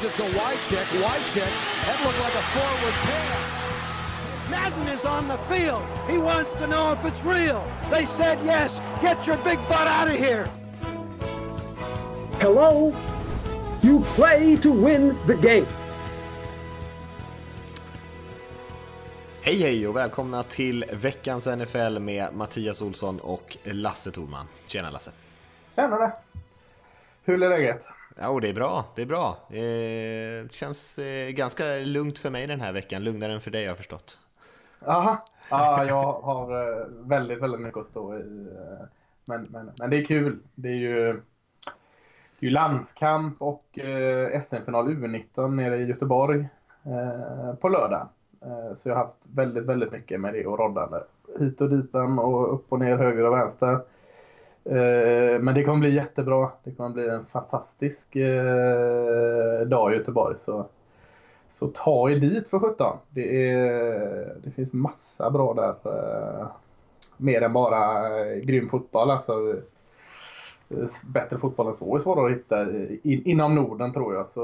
Gives it to Wycheck. Wycheck. That looked like a forward pass. Madden is on the field. He wants to know if it's real. They said yes. Get your big butt out of here. Hello? You play to win the game. Hej hej och välkomna till veckans NFL med Mattias Olsson och Lasse Thorman. Tjena Lasse! Tjenare! Hur är läget? Ja, det är bra, det är bra. Eh, känns eh, ganska lugnt för mig den här veckan, lugnare än för dig har jag förstått. Aha. Ja, jag har eh, väldigt, väldigt mycket att stå i. Eh, men, men, men det är kul. Det är ju, det är ju landskamp och eh, SM-final U19 nere i Göteborg eh, på lördag. Eh, så jag har haft väldigt, väldigt mycket med det och roddande. Hit och dit och upp och ner, höger och vänster. Eh, men det kommer bli jättebra. Det kommer bli en fantastisk eh, dag i Göteborg. Så, så ta er dit för 17. Det, är, det finns massa bra där. Eh, mer än bara eh, grym fotboll. Alltså, bättre fotboll än så är svårare att hitta inom Norden tror jag. Så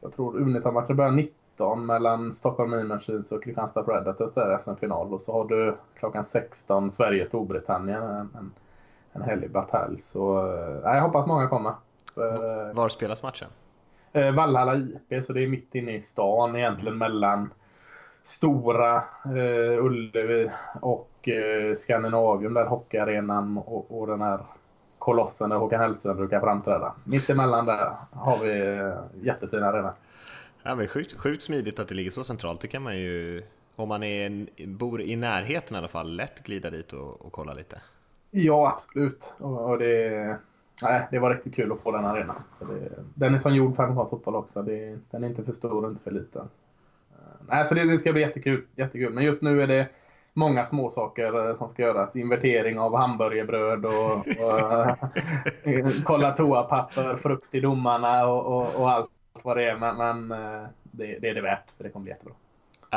jag tror Uniton-matchen börjar 19 mellan Stockholm Machines och Kristianstad Predators där SM-final. Och så har du klockan 16 Sverige-Storbritannien. En, en härlig batalj. Så äh, jag hoppas många kommer. För, Var spelas matchen? Eh, Vallhalla IP, så det är mitt inne i stan egentligen mellan Stora eh, Ullevi och eh, Skandinavium, där hockeyarenan och, och den här kolossen där Håkan Hellström brukar framträda. Mittemellan där har vi eh, jättefina arena. Ja, men sjukt, sjukt smidigt att det ligger så centralt. Det kan man ju, om man är, bor i närheten i alla fall, lätt glida dit och, och kolla lite. Ja, absolut. Och, det, nej, det var riktigt kul att få den arenan. Den är som gjord för amerikansk fotboll också. Det, den är inte för stor och inte för liten. Eh, nej, så det, det ska bli jättekul, jättekul. Men just nu är det många små saker eh, som ska göras. Invertering av hamburgerbröd och, och eh, kolla toapapper, frukt i domarna och, och, och allt vad det är, men, men det, det, är det värt, för det kommer bli jättebra.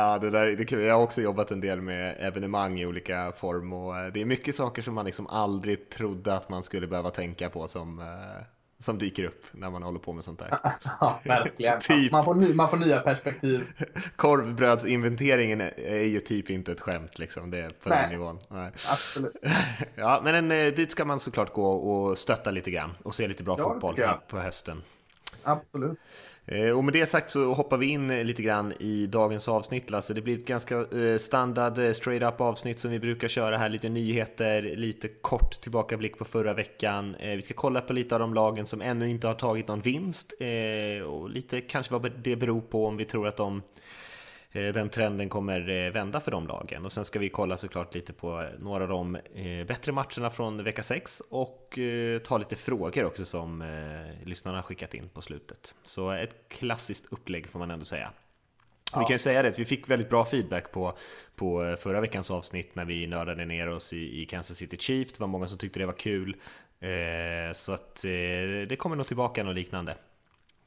Ja, det där det är kul. Jag har också jobbat en del med evenemang i olika form och eh, det är mycket saker som man liksom aldrig trodde att man skulle behöva tänka på som, eh, som dyker upp när man håller på med sånt där. Ja, verkligen. typ... man, får ny, man får nya perspektiv. Korvbrödsinventeringen är ju typ inte ett skämt liksom, det är på Nej, den nivån. Nej. Absolut. Ja, men en, dit ska man såklart gå och stötta lite grann och se lite bra ja, fotboll på hösten. Absolut. Eh, och med det sagt så hoppar vi in eh, lite grann i dagens avsnitt Lasse. Det blir ett ganska eh, standard straight up avsnitt som vi brukar köra här. Lite nyheter, lite kort tillbakablick på förra veckan. Vi ska kolla på lite av de lagen som ännu inte har tagit någon vinst och lite kanske vad det beror på om vi tror att de den trenden kommer eh, vända för de lagen. Och sen ska vi kolla såklart lite på några av de eh, bättre matcherna från vecka 6 och ta lite frågor också som lyssnarna har skickat in på slutet. Så ett klassiskt upplägg får man ändå säga. Ja. Vi kan ju säga det, vi fick väldigt bra feedback på, på förra veckans avsnitt när vi nördade ner oss i, i Kansas City Chiefs. Det var många som tyckte det var kul. Eh, så att eh, det kommer nog tillbaka något liknande.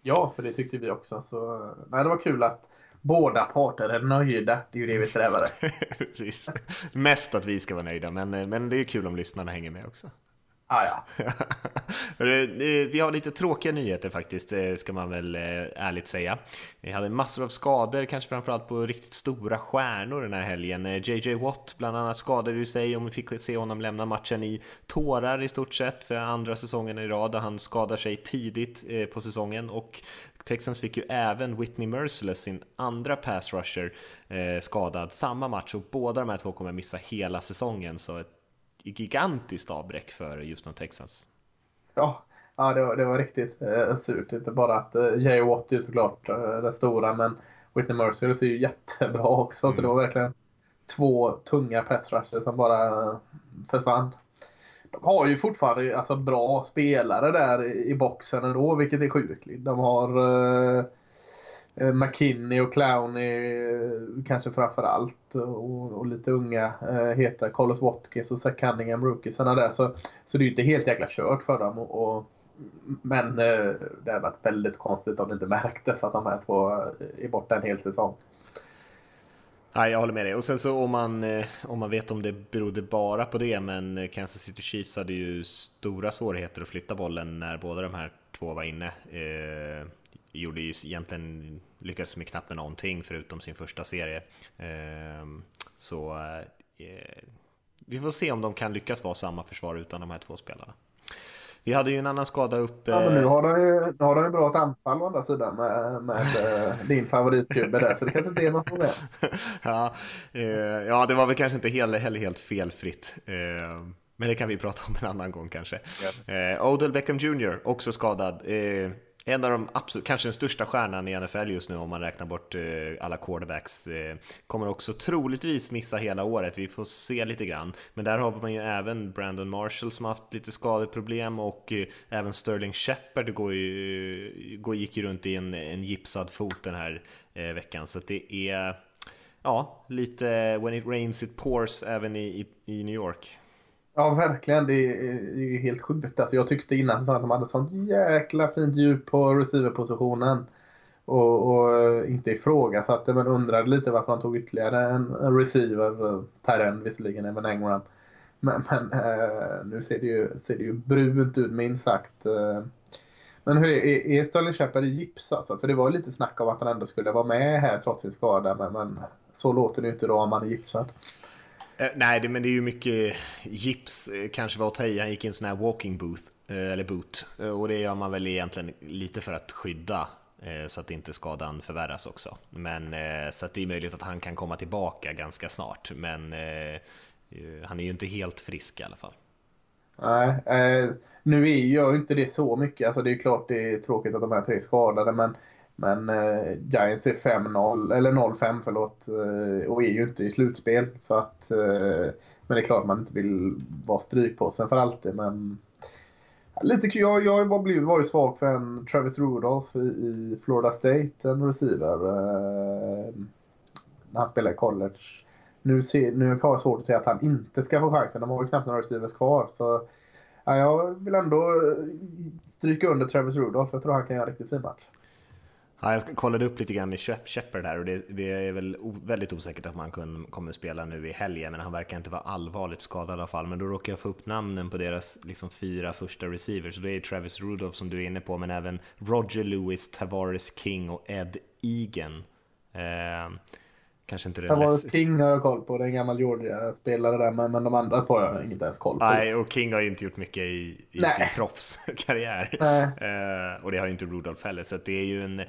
Ja, för det tyckte vi också. Så, nej, det var kul att båda parter är nöjda. Det är ju det vi strävar Precis. Mest att vi ska vara nöjda, men, eh, men det är kul om lyssnarna hänger med också. Ah, ja. vi har lite tråkiga nyheter faktiskt, eh, ska man väl eh, ärligt säga. Vi hade massor av skador, kanske framförallt på riktigt stora stjärnor den här helgen. Eh, JJ Watt bland annat skadade ju sig och vi fick se honom lämna matchen i tårar i stort sett för andra säsongen i rad. Han skadar sig tidigt på säsongen och Texans fick ju även Whitney Merciless, sin andra pass rusher, skadad samma match och båda de här två kommer missa hela säsongen. Så ett gigantiskt avbräck för Houston Texans. Ja, ja det, var, det var riktigt eh, surt. Inte bara att eh, Jay Watt är såklart eh, den stora, men Whitney Mercer ser ju jättebra också. Mm. Så det var verkligen två tunga pass som bara eh, försvann. De har ju fortfarande alltså, bra spelare där i, boxen ändå, vilket är sjukt. De har Eh, Eh, McKinney och Clowney eh, kanske framför allt och, och, lite unga eh, heta Carlos Watkins och Zach Cunningham rookiesarna där så, så det är ju inte helt jäkla kört för dem. Och, och men eh, det hade varit väldigt konstigt om det inte märktes att de här två är borta en hel säsong. Nej, jag håller med dig. Och sen så om man, eh, om man vet om det berodde bara på det, men Kansas City Chiefs hade ju stora svårigheter att flytta bollen när båda de här två var inne. Eh, gjorde ju egentligen, lyckades med knappt med någonting förutom sin första serie. Ehm, så eh, vi får se om de kan lyckas vara samma försvar utan de här två spelarna. Vi hade ju en annan skada upp. Ja, men nu har de ju, nu har de ju bra ett anfall å andra sidan med, med eh, din favoritkubbe där, så det kanske inte är något problem. ja, eh, ja, det var väl kanske inte heller, heller helt felfritt. Eh, men det kan vi prata om en annan gång kanske. Yeah. Odell Beckham Jr. också skadad. En av de absolut, kanske den största stjärnan i NFL just nu om man räknar bort eh, alla quarterbacks. Eh, kommer också troligtvis missa hela året, vi får se lite grann. Men där har man ju även Brandon Marshall som har haft lite skadeproblem och eh, även Sterling Shepard går ju, går, gick ju runt i en, en gipsad fot den här veckan. Så det är ja, lite when it rains it pours även i, i, i New York. Ja, verkligen. Det är, ju helt sjukt. Alltså, jag tyckte innan att de hade sånt jäkla fint djup på receiverpositionen. Och, och eh, inte ifrågasatte, men undrade lite varför han tog ytterligare en, en receiver. Tyrend visserligen, även Engram. Men, men eh, nu ser det, ju, ser det ju brunt ut minst sagt. Eh, men hur är, är Sterling Shepard i gips alltså? För det var lite snack om att han ändå skulle vara med här trots sin skada. Men, men så låter det ju inte då om han är gipsad. Eh, nej, det, men det är ju mycket gips, eh, kanske var att ta i. Han gick i en sån här walking booth, eh, eller boot. Och det gör man väl egentligen lite för att skydda så att inte skadan förvärras också. Men så att det är möjligt att han kan komma tillbaka ganska snart. Men han är ju inte helt frisk i alla fall. Nej, nu är ju inte det så mycket. Alltså det är klart det är tråkigt att de här tre är skadade, men men eh, Giants är 5-0, eller 0-5 förlåt, eh, och är ju inte i slutspel. Så att, eh, men det är klart man inte vill vara strykpåsen för alltid. Men lite kul. Jag, jag var, blivit, var ju svag för en Travis Rudolph i, i Florida State, en receiver. Eh, när han spelade i college. Nu, ser, nu har jag svårt att säga att han inte ska få chansen. De har ju knappt några receivers kvar. Så ja, jag vill ändå stryka under Travis Rudolph. Jag tror han kan göra en riktigt fin match. Ja, jag kollade upp lite grann med Shepard här och det, det är väl väldigt osäkert att man kun, kommer spela nu i helgen, men han verkar inte vara allvarligt skadad i alla fall. Men då råkar jag få upp namnen på deras liksom, fyra första receivers. och Det är Travis Rudolph som du är inne på, men även Roger Lewis, Tavares King och Ed Egan. Eh, kanske inte det Tavares King har jag koll på, det är en gammal Georgia-spelare där, men, men de andra får jag inte ens koll på. Nej, och King har ju inte gjort mycket i, i sin proffskarriär. Eh, och det har ju inte Rudolph heller, så det är ju en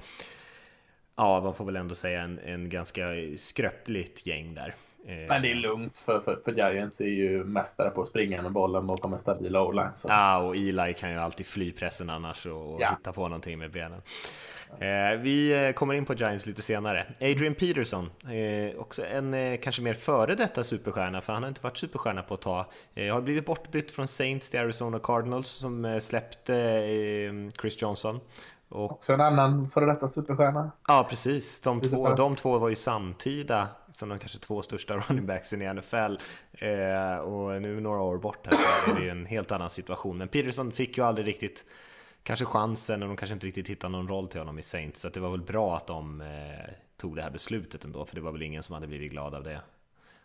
ja, man får väl ändå säga en, en ganska skröpligt gäng där. Eh, Men det är lugnt för, för, för Giants är ju mästare på att springa med bollen bakom en stabil o-line. Ja, och Eli kan ju alltid fly pressen annars och, ja. hitta på någonting med benen. Eh, vi eh, kommer in på Giants lite senare. Adrian Peterson, eh, också en kanske mer före detta superstjärna, för han har inte varit superstjärna på ett tag. Har blivit bortbytt från Saints till Arizona Cardinals som släppte Chris Johnson. Och... Också en annan före detta superstjärna. Ja, precis. De två, de två var ju samtida som de kanske två största running backsen i NFL. Eh, och nu några år bort här så är det ju en helt annan situation. Men Peterson fick ju aldrig riktigt kanske chansen och de kanske inte riktigt hittade någon roll till honom i Saints. Så det var väl bra att de eh, tog det här beslutet ändå, för det var väl ingen som hade blivit glad av det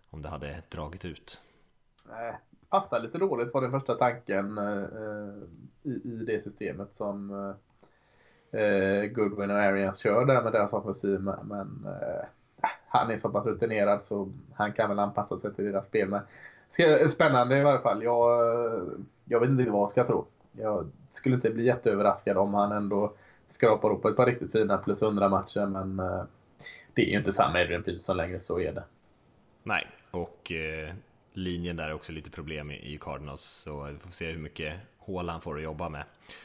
om det hade dragit ut. Nej, passar lite dåligt var den första tanken eh, i, i det systemet som eh, eh Goodwin och Arians kör där med deras offensiv. Men eh, han är så pass rutinerad så han kan väl anpassa sig till deras spel. Men spännande i varje fall. Jag, eh, jag vet inte vad jag ska tro. Jag skulle inte bli jätteöverraskad om han ändå skrapar upp ett par riktigt fina plus 100 matcher. Men eh, det är ju inte samma Adrian Peterson längre, så är det. Nej, och eh, linjen där är också lite problem i, i Cardinals. Så vi får se hur mycket hål han får att jobba med.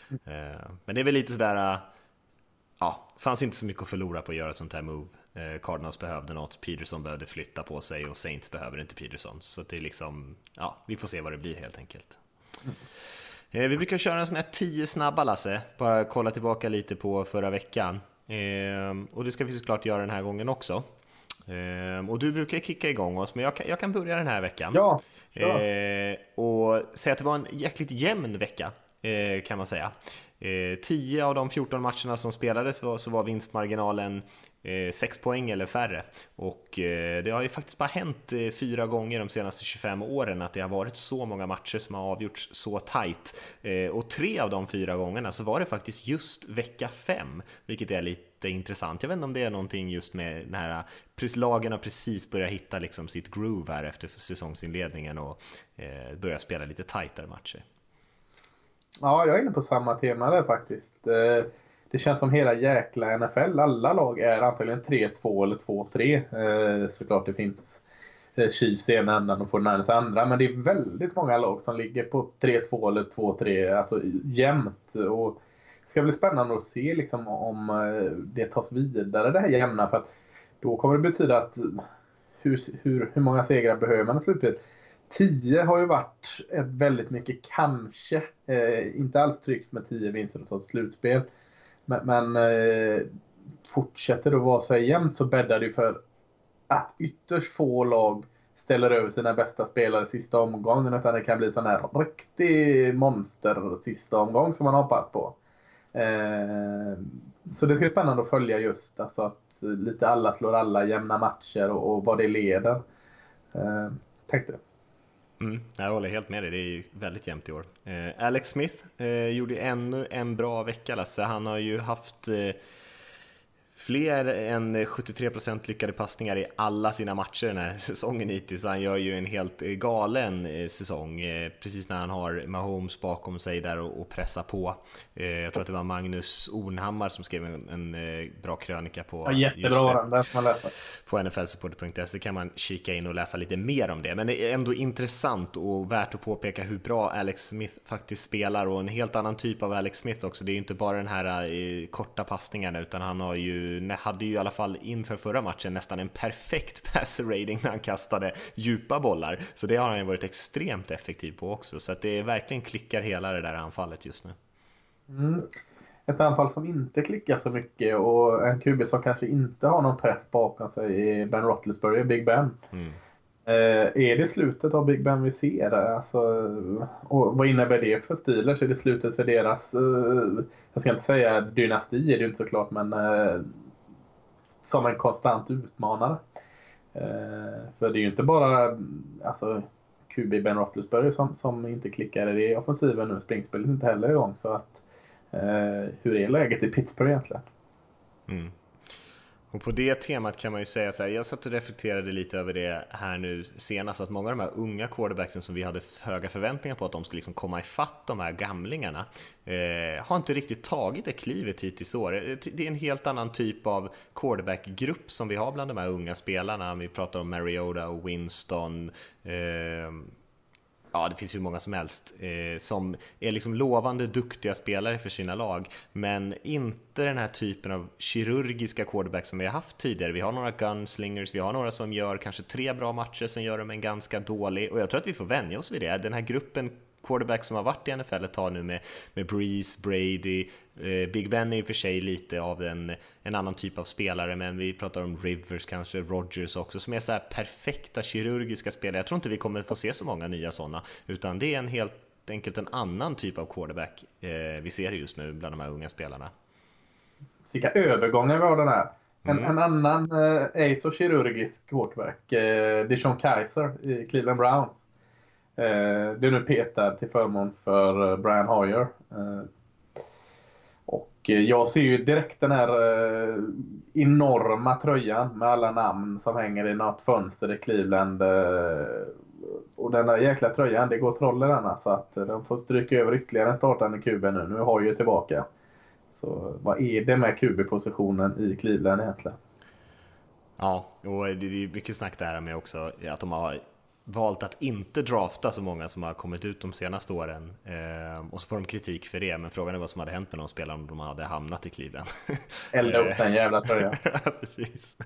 Mm. Eh, men det är väl lite sådär ja, fanns inte så mycket att förlora på att göra ett sånt här move. Eh, Cardinals behövde något, Peterson behövde flytta på sig och Saints behöver inte Peterson. Så det är liksom, ja, vi får se vad det blir helt enkelt. Mm. Eh, vi brukar köra en sån här 10 snabba Lasse, bara kolla tillbaka lite på förra veckan. Eh, och det ska vi såklart göra den här gången också. och du brukar kicka igång oss, men jag kan, jag kan börja den här veckan. Ja, och säga att det var en jäkligt jämn vecka, kan man säga. 10 eh, av de 14 matcherna som spelades så var vinstmarginalen Eh, 6 poäng eller färre. Och eh, det har ju faktiskt bara hänt eh, fyra gånger de senaste 25 åren att det har varit så många matcher som har avgjorts så tajt. Och tre av de fyra gångerna så var det faktiskt just vecka 5, vilket är lite intressant. Jag vet inte om det är någonting just med den här, lagen har precis börjat hitta liksom sitt groove här efter säsongsinledningen och börjat spela lite tajtare matcher. Ja, jag är inne på samma tema där faktiskt. Det känns som hela jäkla NFL, alla lag är antagligen 3-2 eller 2-3. Eh, såklart det finns eh, Chiefs i ena änden och 49ers andra. Men det är väldigt många lag som ligger på 3-2 eller 2-3, alltså jämnt. Och det ska bli spännande att se liksom, om eh, det tas vidare det här jämna. För att då kommer det betyda att hur, hur, hur många segrar behöver man i slutspelet? 10 har ju varit väldigt mycket kanske. Eh, inte alls tryggt med 10 vinster och ett slutspel. Men, men eh, fortsätter det att vara så här jämnt så bäddar det för att ytterst få lag ställer över sina bästa spelare sista omgången. Utan det kan bli sån här riktig monster sista omgång som man hoppas på. Eh, så det ska bli spännande att följa just alltså att lite alla slår alla jämna matcher och, och vad det leder. Eh, tänkte. Mm, jag håller helt med dig, det är ju väldigt jämnt i år. Eh, Alex Smith eh, gjorde ännu en bra vecka Lasse, han har ju haft eh, fler än 73% lyckade passningar i alla sina matcher den här säsongen hittills. Han gör ju en helt galen eh, säsong, eh, precis när han har Mahomes bakom sig där och pressar på. Eh, jag tror att det var Magnus Ornhammar som skrev en, bra krönika på ja, jättebra läsa. På nflsupporter.se kan man kika in och läsa lite mer om det. Men det är ändå intressant och värt att påpeka hur bra Alex Smith faktiskt spelar och en helt annan typ av Alex Smith också. Det är ju inte bara den här korta passningarna utan han har ju hade ju i alla fall inför förra matchen nästan en perfekt passer rating när han kastade djupa bollar. Så det har han ju varit extremt effektiv på också. Så att det verkligen klickar hela det där anfallet just nu. Mm. Ett anfall som inte klickar så mycket och en QB som kanske inte har någon press bakom sig är Ben Roethlisberger, Big Ben. Mm. Eh, är det slutet av Big Ben vi ser? Alltså, och vad innebär det för Steelers? Är det slutet för deras, eh, jag ska inte säga dynasti är det ju inte såklart, men eh, som en konstant utmanare. För det är ju inte bara alltså, QB Ben Roethlisberger som, som inte klickar i det offensiven nu. Springspelet inte heller igång. Så att, hur är läget i Pittsburgh egentligen? Mm. Och på det temat kan man ju säga så här, jag satt och reflekterade lite över det här nu senast, att många av de här unga quarterbacksen som vi hade höga förväntningar på att de skulle liksom komma ifatt de här gamlingarna, eh, har inte riktigt tagit det klivet hittills i år. Eh, det är en helt annan typ av quarterbackgrupp som vi har bland de här unga spelarna. Vi pratar om Mariota och Winston, eh, ja, det finns hur många som helst, eh, som är liksom lovande duktiga spelare för sina lag, men inte den här typen av kirurgiska quarterback som vi har haft tidigare. Vi har några gunslingers, vi har några som gör kanske tre bra matcher, sen gör de en ganska dålig, och jag tror att vi får vänja oss vid det. Den här gruppen quarterback som har varit i NFL ett tag nu med, med Breeze, Brady, eh, Big Ben är i och för sig lite av en, en annan typ av spelare, men vi pratar om Rivers, kanske Rogers också, som är så här perfekta kirurgiska spelare. Jag tror inte vi kommer få se så många nya sådana, utan det är en helt enkelt en annan typ av quarterback eh, vi ser just nu bland de här unga spelarna. Vilka övergångar vi har den här. En, mm. en annan eh, är så kirurgisk quarterback, eh, Dijon Kaiser i Cleveland Browns. Eh, blev nu petad till förmån för eh, Brian Hoyer. Eh, och eh, jag ser ju direkt den här eh, enorma tröjan med alla namn som hänger i något fönster i Cleveland. Eh, och den där jäkla tröjan, det går troll i denna så att eh, de får stryka över ytterligare en startande QB nu. Nu har ju tillbaka. Så vad är det med QB-positionen i Cleveland egentligen? Ja, och det är mycket snack där med också att de har valt att inte drafta så många som har kommit ut de senaste åren. Eh, och så får de kritik för det, men frågan är vad som hade hänt med de spelarna om de hade hamnat i Cleveland. Elda upp den jävla tröjan. Precis.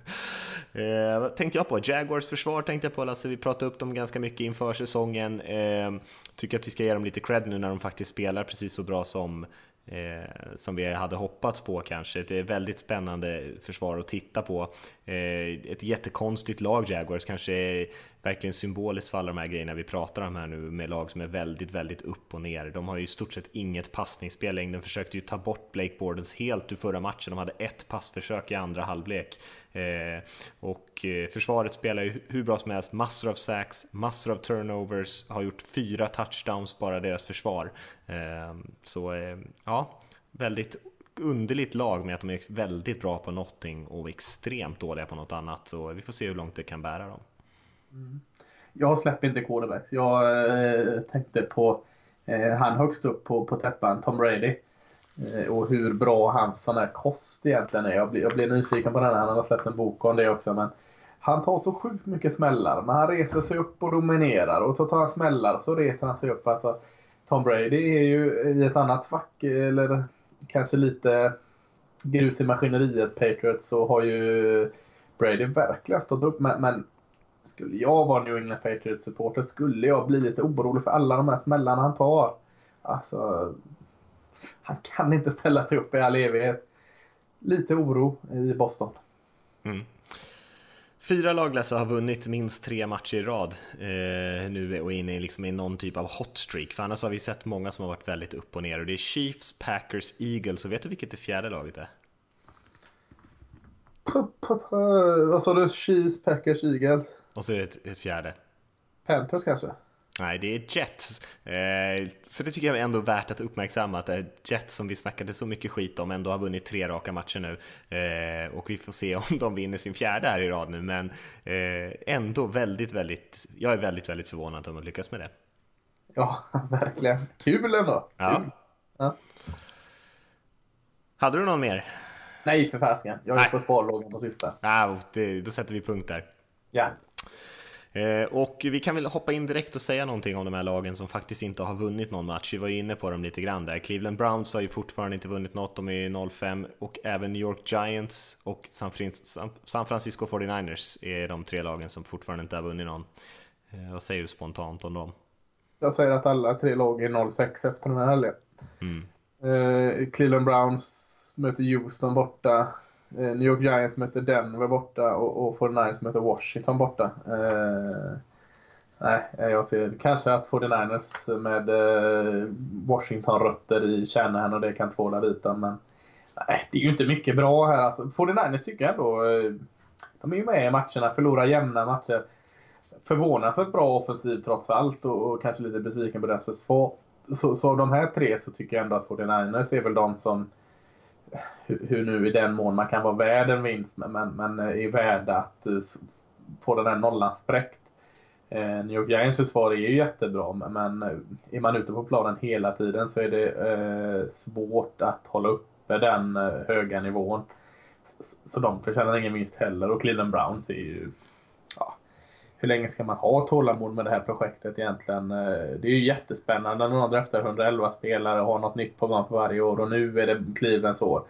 Eh, tänkte jag på, Jaguars försvar tänkte jag på Lasse, vi pratade upp dem ganska mycket inför säsongen. Eh, tycker att vi ska ge dem lite cred nu när de faktiskt spelar precis så bra som Eh, som vi hade hoppats på kanske. Det är väldigt spännande försvar att titta på. Eh, ett jättekonstigt lag Jaguars, kanske verkligen symboliskt för alla de här grejerna vi pratar om här nu med lag som är väldigt, väldigt upp och ner. De har ju i stort sett inget passningsspel längre. De försökte ju ta bort Blake Bordens helt ur förra matchen. De hade ett passförsök i andra halvlek. Eh, och eh, försvaret spelar ju hur bra som helst, massor av sacks, massor av turnovers, har gjort fyra touchdowns bara deras försvar. Eh, så eh, ja, väldigt underligt lag med att de är väldigt bra på någonting och extremt dåliga på något annat. Så vi får se hur långt det kan bära dem. Mm. Jag släpper inte quarterbacks. Jag eh, tänkte på eh, han högst upp på, på täppan, Tom Brady. Eh, och hur bra hans sån här kost egentligen är. Jag blir, jag blir nyfiken på den. Han har släppt en bok om det också. Men han tar så sjukt mycket smällar. Men han reser sig upp och dominerar. Och så tar han smällar och så reser han sig upp. Alltså, Tom Brady är ju i ett annat svack. Eller kanske lite grus i maskineriet Patriots så har ju Brady verkligen stått upp. Men, men skulle jag vara New England Patriots supporter skulle jag bli lite orolig för alla de här smällarna han tar. Alltså, han kan inte ställa sig upp i all evighet. Lite oro i Boston. Mm. Fyra lag har vunnit minst tre matcher i rad eh, nu och är inne liksom i någon typ av hot streak. För annars har vi sett många som har varit väldigt upp och ner och det är Chiefs, Packers, Eagles och vet du vilket det fjärde laget är? Vad sa du? Chiefs, Packers, Eagles? Och så är det ett, ett fjärde. Panthers kanske? Nej, det är Jets. Eh, så det tycker jag är ändå värt att uppmärksamma att det är Jets som vi snackade så mycket skit om ändå har vunnit tre raka matcher nu. Eh, och vi får se om de vinner sin fjärde här i rad nu, men eh, ändå väldigt, väldigt, jag är väldigt, väldigt förvånad om de lyckas med det. Ja, verkligen. Kul ändå. Ja. Kul. ja. Hade du någon mer? Nej, för fasiken. Jag är på sparlågan på sista. Ja, det, då sätter vi punkt där. Ja. Eh, och vi kan väl hoppa in direkt och säga någonting om de här lagen som faktiskt inte har vunnit någon match. Vi var ju inne på dem lite grann där. Cleveland Browns har ju fortfarande inte vunnit något, de är 0-5 och även New York Giants och San Francisco 49ers är de tre lagen som fortfarande inte har vunnit någon. Eh, vad säger du spontant om dem? Jag säger att alla tre lag är 0-6 efter den här helgen. Mm. Eh, Cleveland Browns möter Houston borta. Eh, New York Giants möter Denver borta och, och 49ers möter Washington borta. Eh, nej, eh, jag ser kanske att 49ers med eh, Washington-rötter i kärnan och det kan tvåla dit dem. Men nej, det är ju inte mycket bra här. Alltså, 49ers tycker jag ändå... Eh, de är ju med i matcherna, förlorar jämna matcher. Förvånansvärt bra offensiv trots allt och, och kanske lite besviken på deras försvar. Så, så av de här tre så tycker jag ändå att 49ers är väl de som hur, nu i den mån man kan vara värd en vinst, men, men eh, är värda att eh, få den här nollan spräckt. Eh, New York Giants försvar är ju jättebra, men eh, är man ute på planen hela tiden så är det svårt att hålla uppe den höga nivån. Så de förtjänar ingen vinst heller och Cleveland Browns är ju hur länge ska man ha tålamod med det här projektet egentligen? Det är ju jättespännande när någon draftar 111 spelare och har något nytt på gång för varje år och nu är det Clevelands år.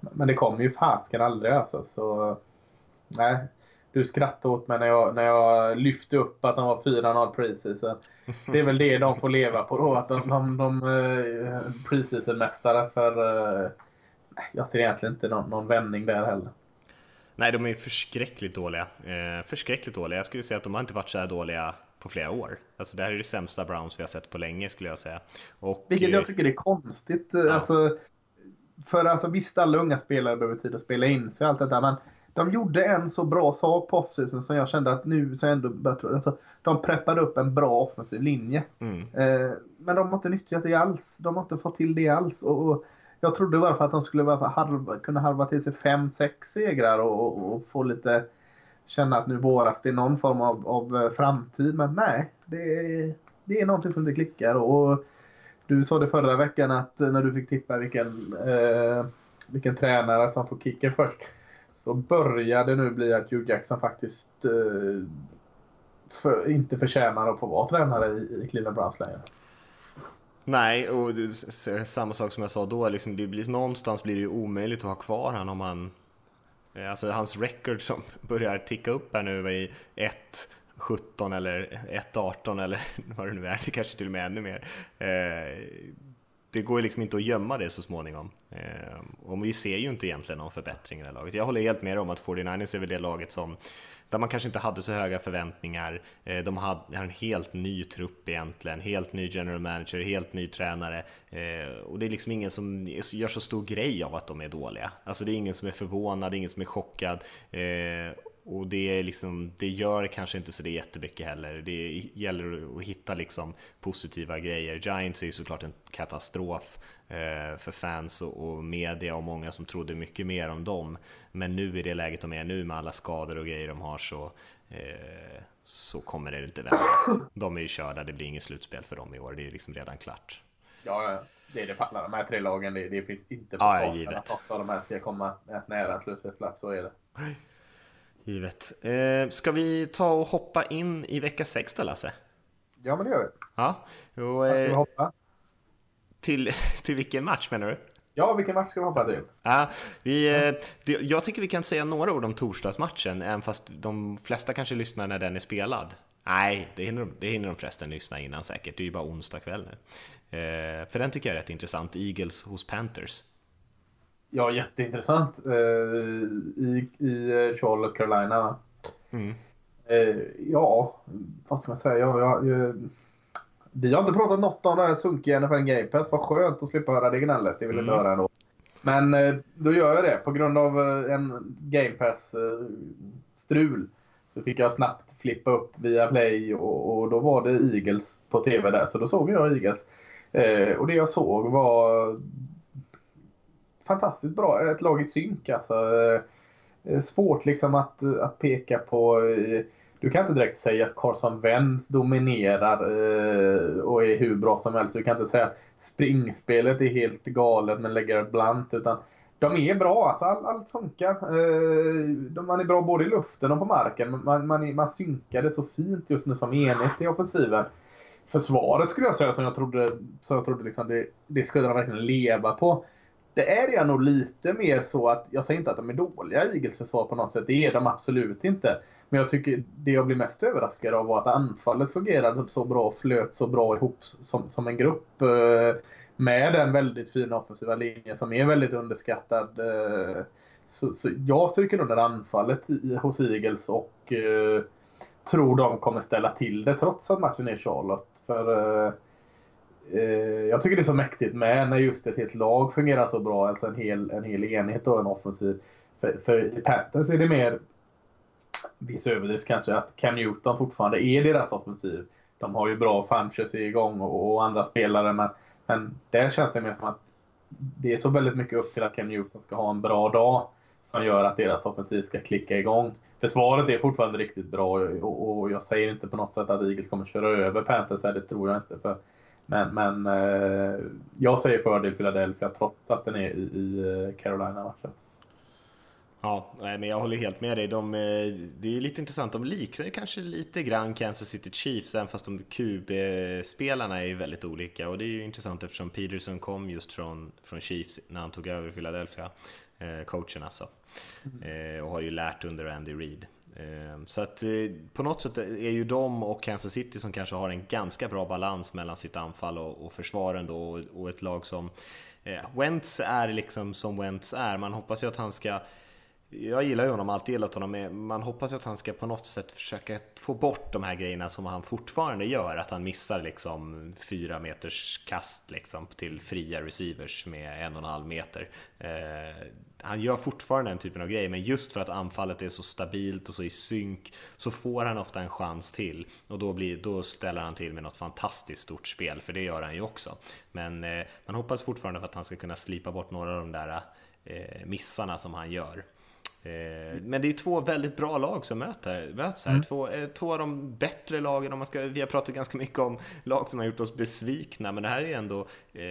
Men det kommer ju fasken aldrig alltså. Så, nej, du skrattade åt mig när jag, när jag lyfte upp att de var 4-0 preseason. Det är väl det de får leva på då, att de, de, de uh, preseason-mästare för uh, jag ser egentligen inte någon, någon vändning där heller. Nej, de är förskräckligt dåliga. Eh, förskräckligt dåliga. Jag skulle säga att de har inte varit så här dåliga på flera år. Alltså det här är det sämsta Browns vi har sett på länge skulle jag säga. Och, Vilket jag tycker är konstigt. Ja. Alltså, för alltså visst, alla unga spelare behöver tid att spela in sig och allt detta, men de gjorde en så bra sak på offseason som jag kände att nu så ändå bättre. Alltså, de preppade upp en bra offensiv linje. Mm. Eh, men de har inte nyttjat det alls. De har inte fått till det alls. Och, och jag trodde varför att de skulle halva, kunna halva till sig 5-6 segrar och, och, och, få lite känna att nu våras det någon form av, av eh, framtid. Men nej, det är, det är någonting som inte klickar. Och, du sa det förra veckan att när du fick tippa vilken, eh, vilken tränare som får kicken först. Så börjar det nu bli att Hugh Jackson faktiskt eh, för, inte förtjänar att få vara tränare i, i Cleveland Browns längre. Nej, och det, samma sak som jag sa då, liksom, det blir, någonstans blir det ju omöjligt att ha kvar honom om han... Eh, alltså hans record som börjar ticka upp här nu i 1, 17 eller 1-18 eller vad det nu är, det kanske till och med ännu mer. Eh, det går ju liksom inte att gömma det så småningom. Eh, och vi ser ju inte egentligen någon förbättring i det här laget. Jag håller helt med om att 49ers är väl det laget som där man kanske inte hade så höga förväntningar. Eh, de har en helt ny trupp egentligen, helt ny general manager, helt ny tränare eh, och det är liksom ingen som gör så stor grej av att de är dåliga. Alltså det är ingen som är förvånad, ingen som är chockad eh, och det, är liksom, det gör kanske inte så det jättemycket heller. Det gäller att hitta liksom positiva grejer. Giants är ju såklart en katastrof eh, för fans och, media och många som trodde mycket mer om dem. Men nu i det läget de är nu med alla skador och grejer de har så, eh, så kommer det inte vända. De är ju körda, det blir inget slutspel för dem i år. Det är liksom redan klart. Ja, det är det för de här tre lagen. Det, det finns inte på ja, givet. att de här ska komma nära en slutspelsplats, så är det. Givet. Eh, ska vi ta och hoppa in i vecka 6 då Lasse? Ja men det gör vi. Ja. Och, eh, ska vi hoppa? Till, till vilken match menar du? Ja, vilken match ska vi hoppa till? Ja, vi, mm. det, jag tycker vi kan säga några ord om torsdagsmatchen, även fast de flesta kanske lyssnar när den är spelad. Nej, det hinner, det hinner de förresten lyssna innan säkert. Det är ju bara onsdag kväll nu. Eh, för den tycker jag är rätt intressant. Eagles hos Panthers. Ja, jätteintressant. Eh, I, i eh, Charlotte, Carolina. Mm. Eh, ja, vad ska man säga? Jag, jag, jag, vi har inte pratat något om det här sunkiga NFL Game Pass. Vad skönt att slippa höra det gnället. Det vill inte mm. höra ändå. Men då gör jag det. På grund av en Game Pass-strul så fick jag snabbt flippa upp via Play och, och, då var det Eagles på TV där. Så då såg jag Eagles. och det jag såg var fantastiskt bra. Ett lag i synk alltså. Eh, eh, svårt liksom att, eh, att peka på. Du kan inte direkt säga att Carson Wentz dominerar och är hur bra som helst. Du kan inte säga att springspelet är helt galet men lägger blant. Utan de är bra, alltså allt, all funkar. man är bra både i luften och på marken. Man, man, man synkade så fint just nu som enhet i offensiven. Försvaret skulle jag säga som jag trodde, som jag trodde liksom det, det skulle de verkligen leva på. Det är jag nog lite mer så att, jag säger inte att de är dåliga Eagles försvar på något sätt, det är de absolut inte. Men jag tycker det jag blir mest överraskad av var att anfallet fungerade så bra och flöt så bra ihop som, som en grupp. Eh, med den väldigt fina offensiva linjen som är väldigt underskattad. Eh, så, så jag stryker under anfallet i, hos Eagles och eh, tror de kommer ställa till det trots att matchen är Charlotte. För eh, Eh, jag tycker det är så mäktigt med när just ett helt lag fungerar så bra. Alltså en hel, en hel enhet och en offensiv. För, för i Panthers är det mer viss överdrift kanske att Cam Newton fortfarande är deras offensiv. De har ju bra Funches igång och, och andra spelare men, men där känns det mer som att det är så väldigt mycket upp till att Cam Newton ska ha en bra dag som gör att deras offensiv ska klicka igång. Försvaret är fortfarande riktigt bra och, och jag säger inte på något sätt att Eagles kommer köra över Panthers här, det tror jag inte. För men, men eh, jag säger fördel Philadelphia trots att den är i, i eh, Carolina-matchen. Ja, men jag håller helt med dig. De, eh, det är lite intressant, de liknar ju kanske lite grann Kansas City Chiefs, även fast de QB-spelarna är väldigt olika. Och det är ju intressant eftersom Peterson kom just från, från Chiefs när han tog över Philadelphia, coachen alltså. Mm. Och har ju lärt under Andy Reid. Ehm, så att eh, på något sätt är ju de och Kansas City som kanske har en ganska bra balans mellan sitt anfall och, och försvar ändå och ett lag som eh, Wentz är liksom som Wentz är. Man hoppas ju att han ska jag gillar ju honom, alltid gillat honom. Man hoppas ju att han ska på något sätt försöka få bort de här grejerna som han fortfarande gör. Att han missar liksom fyra meters kast liksom till fria receivers med en och en halv meter. Eh, han gör fortfarande den typen av grejer, men just för att anfallet är så stabilt och så i synk så får han ofta en chans till och då, blir, då ställer han till med något fantastiskt stort spel, för det gör han ju också. Men eh, man hoppas fortfarande för att han ska kunna slipa bort några av de där eh, missarna som han gör. Eh, men det är två väldigt bra lag som möter, möts här. Mm. Två, eh, två av de bättre lagen. Om man ska, vi har pratat ganska mycket om lag som har gjort oss besvikna, men det här är ändå... Eh,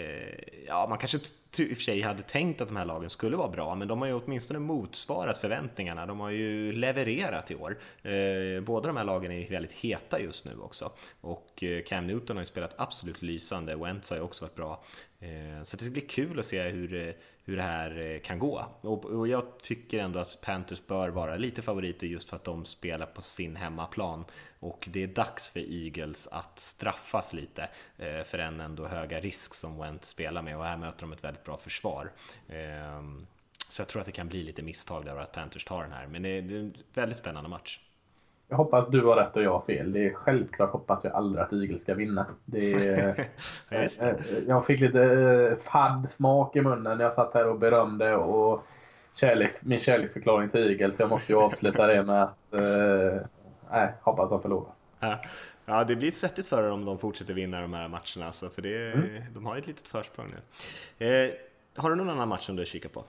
ja, man kanske i och för sig hade tänkt att de här lagen skulle vara bra, men de har ju åtminstone motsvarat förväntningarna. De har ju levererat i år. Eh, båda de här lagen är väldigt heta just nu också. Och eh, Cam Newton har ju spelat absolut lysande. Wentz har ju också varit bra. Eh, så det ska bli kul att se hur, eh, hur det här eh, kan gå. Och, jag tycker ändå att Panthers bör vara lite favoriter just för att de spelar på sin hemmaplan. och det är dags för Eagles att straffas lite för den ändå höga risk som Went spelar med och här möter de ett väldigt bra försvar. Ehm, så jag tror att det kan bli lite misstag där och att Panthers tar den här, men det är en väldigt spännande match. Jag hoppas du har rätt och jag har fel. Det är självklart hoppas jag aldrig att Eagles ska vinna. Det är, det. Eh, jag fick lite eh, fadd smak i munnen när jag satt här och berömde och kärlek, min kärleksförklaring till Eagles. Jag måste ju avsluta det med att eh, nej, hoppas de förlorar. Ja, det blir svettigt för dem om de fortsätter vinna de här matcherna, alltså, för det, mm. de har ju ett litet försprång nu. Eh, har du någon annan match som du kikar på?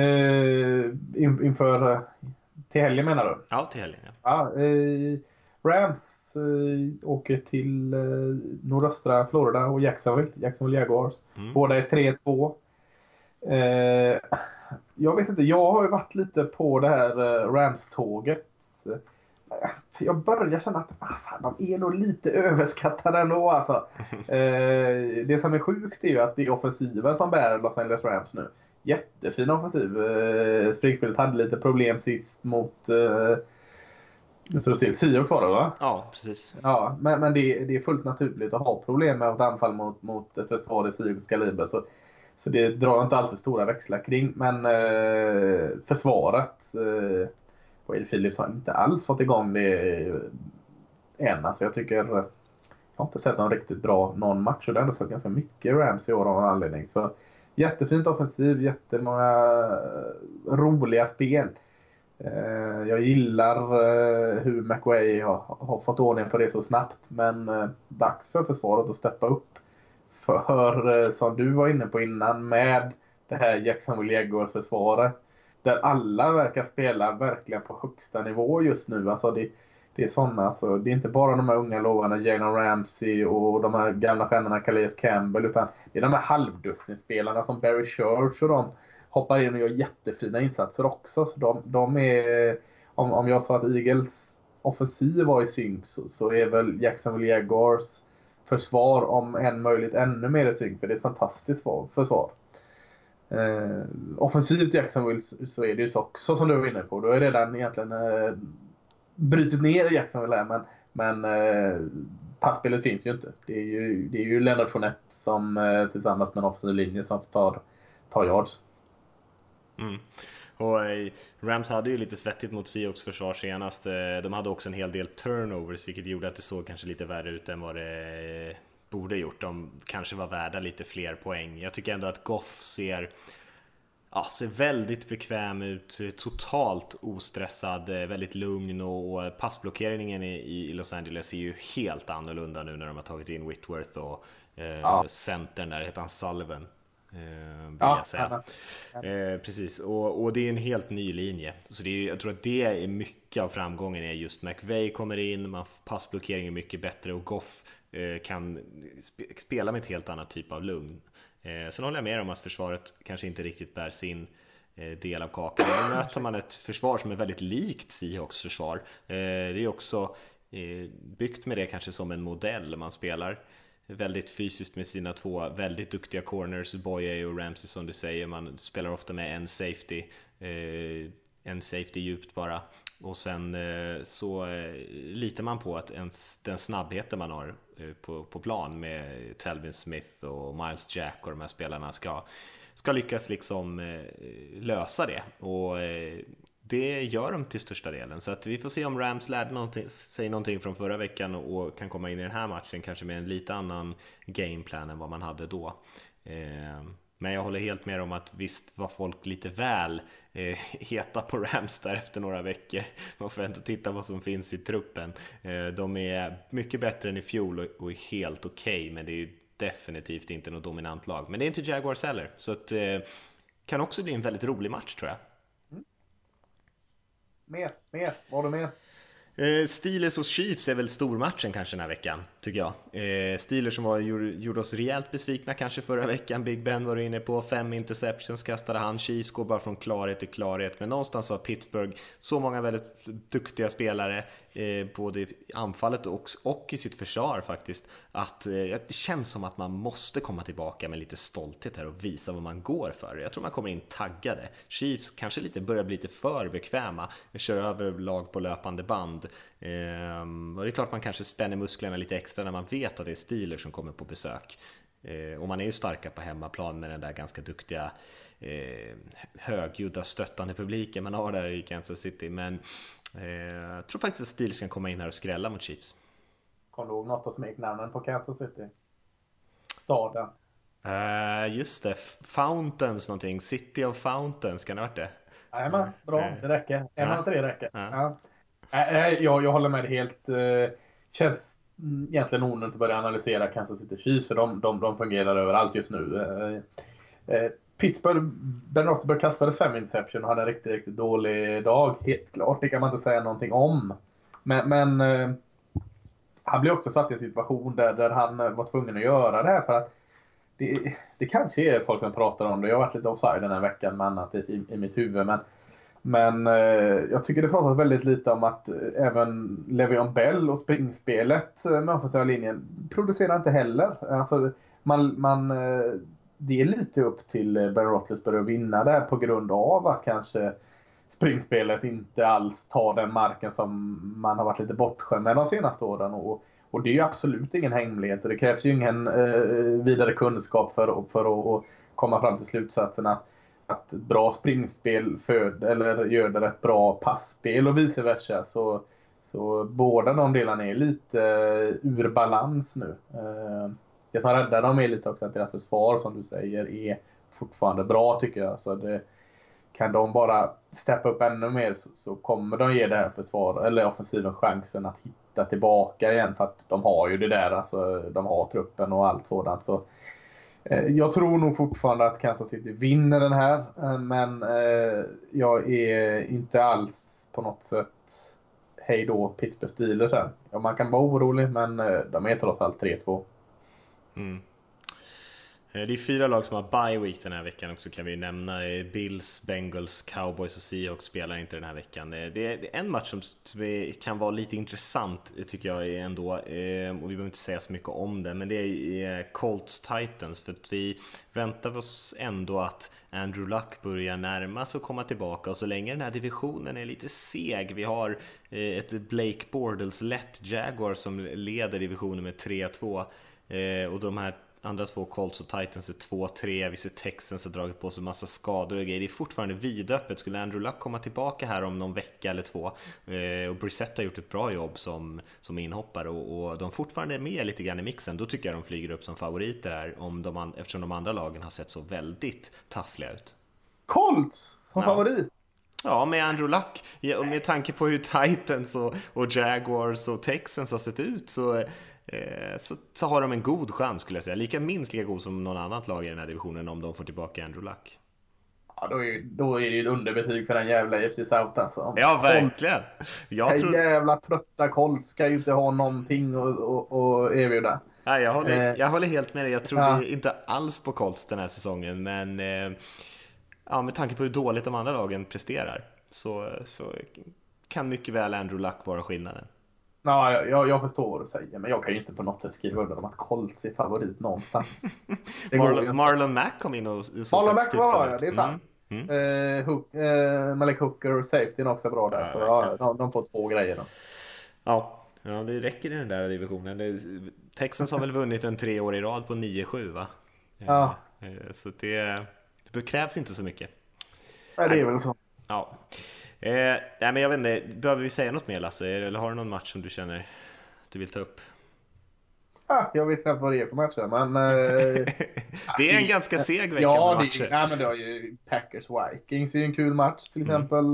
Eh, in, inför till helgen menar du? Ja, till helgen. Ja. ja eh, Rams eh, åker till eh, nordöstra Florida och Jacksonville, Jacksonville Jaguars. Mm. Båda är 3-2. Eh, jag vet inte, jag har ju varit lite på det här eh, Rams-tåget. Jag börjar känna att ah, fan, de är nog lite överskattade ändå alltså. Eh, det som är sjukt är ju att det är offensiven som bär Los Angeles Rams nu jättefin offensiv. Eh, Springspelet hade lite problem sist mot eh, nu står det still. Seahawks var det va? Ja, precis. Ja, men, men det, det, är fullt naturligt att ha problem med ett anfall mot, mot ett försvar i Seahawks kaliber. Så, så det drar inte alltör stora växlar kring. Men eh, försvaret. Eh, Wade Phillips har inte alls fått igång det än. Alltså jag tycker jag har inte sett någon riktigt bra någon match och det har ändå sett ganska mycket Rams i år av någon anledning. Så Jättefint offensiv, jättemånga eh, roliga spel. Eh, jag gillar eh, hur McWay har, fått ordning på det så snabbt. Men dags för försvaret att steppa upp. För som du var inne på innan med det här Jacksonville Jaguars försvaret. Där alla verkar spela verkligen på högsta nivå just nu. Alltså det, det är sådana, alltså, det är inte bara de här unga lovarna, Jalen Ramsey och de här gamla stjärnorna Calais Campbell utan det är de här halvdussinspelarna som Barry Church och de hoppar in och gör jättefina insatser också. Så de, de är, om, om jag sa att Eagles offensiv var i synk så, så är väl Jacksonville Jaguars försvar om än möjligt ännu mer i synk för det är ett fantastiskt försvar. Eh, offensivt Jacksonville så är det ju också som du var inne på. Då är redan egentligen eh, brutit ner Jacksonville här men, men eh, passspelet finns ju inte. Det är ju, det är ju Leonard Fournette som eh, tillsammans med en offensiv linje som tar, tar yards. Mm. Och eh, Rams hade ju lite svettigt mot Seahawks försvar senast. Eh, de hade också en hel del turnovers vilket gjorde att det såg kanske lite värre ut än vad det eh, borde gjort. De kanske var värda lite fler poäng. Jag tycker ändå att Goff ser ja, ser väldigt bekväm ut, totalt ostressad, eh, väldigt lugn och passblockeringen i, Los Angeles är ju helt annorlunda nu när de har tagit in Whitworth och eh, ja. centern där, heter han Sullivan. Eh, vill ja, jag säga. Eh, precis, och, och, det är en helt ny linje. Så det är, jag tror att det är mycket av framgången är just McVeigh kommer in, man, passblockeringen är mycket bättre och Goff eh, kan spela med ett helt annat typ av lugn. Eh, sen håller jag med om att försvaret kanske inte riktigt bär sin eh, del av kakan. Nu möter man ett försvar som är väldigt likt Seahawks försvar. Eh, det är också eh, byggt med det kanske som en modell man spelar väldigt fysiskt med sina två väldigt duktiga corners, Boye och Ramsey som du säger. Man spelar ofta med en safety, eh, en safety djupt bara. Och sen eh, så eh, litar man på att ens, den snabbheten man har eh, på, på plan med Telvin Smith och Miles Jack och de här spelarna ska, ska lyckas liksom lösa det. Och det gör de till största delen. Så att vi får se om Rams lärde någonting, sig någonting från förra veckan och kan komma in i den här matchen kanske med en lite annan gameplan än vad man hade då. Men jag håller helt med om att visst var folk lite väl eh, heta på Rams där efter några veckor. Man får ändå titta vad som finns i truppen. Eh, de är mycket bättre än i fjol och, och är helt okej, okay, men det är definitivt inte något dominant lag. Men det är inte Jaguars heller, så att eh, kan också bli en väldigt rolig match tror jag. Mm. Mer, mer, vad har du mer? Eh, Steelers och Chiefs är väl stormatchen kanske den här veckan, tycker jag. Eh, Steelers som var, gjorde oss rejält besvikna kanske förra veckan. Big Ben var du inne på, fem interceptions kastade han. Chiefs går bara från klarhet till klarhet, men någonstans har Pittsburgh så många väldigt duktiga spelare, eh, både i anfallet och, och i sitt försvar faktiskt, att eh, det känns som att man måste komma tillbaka med lite stolthet här och visa vad man går för. Jag tror man kommer in taggade. Chiefs kanske lite börjar bli lite för bekväma, kör över lag på löpande band Ehm, och det är klart man kanske spänner musklerna lite extra när man vet att det är Steelers som kommer på besök. Ehm, och man är ju starka på hemmaplan med den där ganska duktiga eh, högljudda stöttande publiken man har där i Kansas City. Men jag tror faktiskt att Steelers kan komma in här och skrälla mot Chiefs. Kommer du ihåg något av smeknamnen på Kansas City? Staden. Uh, just det, Fountains någonting, City of Fountains, kan det ha varit det? Jajamän, bra, mm. det räcker. En av tre räcker. Ja. Ja. jag, jag håller med dig helt. Känns egentligen onödigt att börja analysera Kansas City Chiefs för de, de, de fungerar överallt just nu. Pittsburgh, Ben Roethlisberger kastade fem interception och hade en riktigt, riktigt dålig dag. Helt klart, det kan man inte säga någonting om. Men, men eh, han blev också satt i en situation där, där han eh, var tvungen att göra det här för att det, det kanske är folk som pratar om det. Jag har varit lite offside den här veckan med annat i, i, i mitt huvud. Men, men eh, jag tycker det pratas väldigt lite om att eh, även Levion Bell och springspelet eh, med offensiva linjen producerar inte heller. Alltså, man, man, eh, det är lite upp till eh, Ben Roethlisberger att vinna det här på grund av att kanske springspelet inte alls tar den marken som man har varit lite bortskämd med de senaste åren. Och, och det är ju absolut ingen hemlighet och det krävs ju ingen eh, vidare kunskap för, för att komma fram till slutsatsen att, att bra springspel föd, eller göder ett bra passspel och vice versa. Så, så båda de delarna är lite eh, ur balans nu. Eh, det som räddar dem är lite också att deras försvar som du säger är fortfarande bra tycker jag. Så det, kan de bara steppa upp ännu mer så, så kommer de ge det här försvaret, eller offensiven chansen att hitta tillbaka igen för att de har ju det där, alltså de har truppen och allt sådant. Så, eh, jag tror nog fortfarande att Kansas City vinner den här, eh, men eh, jag är inte alls på något sätt hej då Pittsburgh Steelers än. Ja, man kan vara orolig, men eh, de är trots allt 3-2. Mm. Eh, det är fyra lag som har bye week den här veckan också kan vi nämna. Bills, Bengals, Cowboys och Seahawks spelar inte den här veckan. Det är en match som kan vara lite intressant tycker jag ändå. Eh, och vi behöver inte säga så mycket om det, men det är eh, Colts Titans. För att vi väntar oss ändå att Andrew Luck börjar närma sig och komma tillbaka. Och så länge den här divisionen är lite seg, vi har ett Blake Bordels lätt Jaguar som leder divisionen med 3-2. Och de här andra två Colts och Titans är 2-3, vi ser Texans har dragit på sig massa skador och grejer. Det är fortfarande vidöppet. Skulle Andrew Luck komma tillbaka här om någon vecka eller två eh, och Brissett har gjort ett bra jobb som, som inhoppare och, och de fortfarande är med lite grann i mixen, då tycker jag de flyger upp som favoriter här om de, eftersom de andra lagen har sett så väldigt taffliga ut. Colts som ja. favorit? Ja, med Andrew Luck. Med tanke på hur Titans och, och Jaguars och Texans har sett ut så Eh, så, så har de en god chans skulle jag säga. Lika minst lika god som någon annat lag i den här divisionen om de får tillbaka Andrew Luck. Ja, då är, då är det ju ett underbetyg för den jävla FC South alltså. Ja, verkligen. Jag den tror... jävla trötta Colt ska ju inte ha någonting att erbjuda. Nej, jag håller, eh, jag håller helt med dig. Jag tror ja. inte alls på Colts den här säsongen, men eh, ja, med tanke på hur dåligt de andra lagen presterar så, så kan mycket väl Andrew Luck vara skillnaden. Ja, jag, jag förstår vad du säger, men jag kan ju inte på något sätt skriva under om att Colts är favorit någonstans. Marlon, Marlon Mack kom in och såg Marlon Mack var ja, det är sant. Mm. Mm. Uh, Hook, uh, Malik Hooker och Safety är också bra där, ja, så ja, de, de, får två grejer då. Ja, ja, det räcker i den där divisionen. Det, Texans har väl vunnit en tre år i rad på 9-7 va? Ja. Uh, så det, det krävs inte så mycket. Ja, det är väl så. Ja. Eh, nej, men jag vet inte, behöver vi säga något mer Lasse? Eller har du någon match som du känner att du vill ta upp? Ah, jag vet inte vad det är för matcher, men... Eh, det är en ganska seg vecka ja, med matcher. Ja, men det har ju Packers Vikings är ju en kul match till mm. exempel.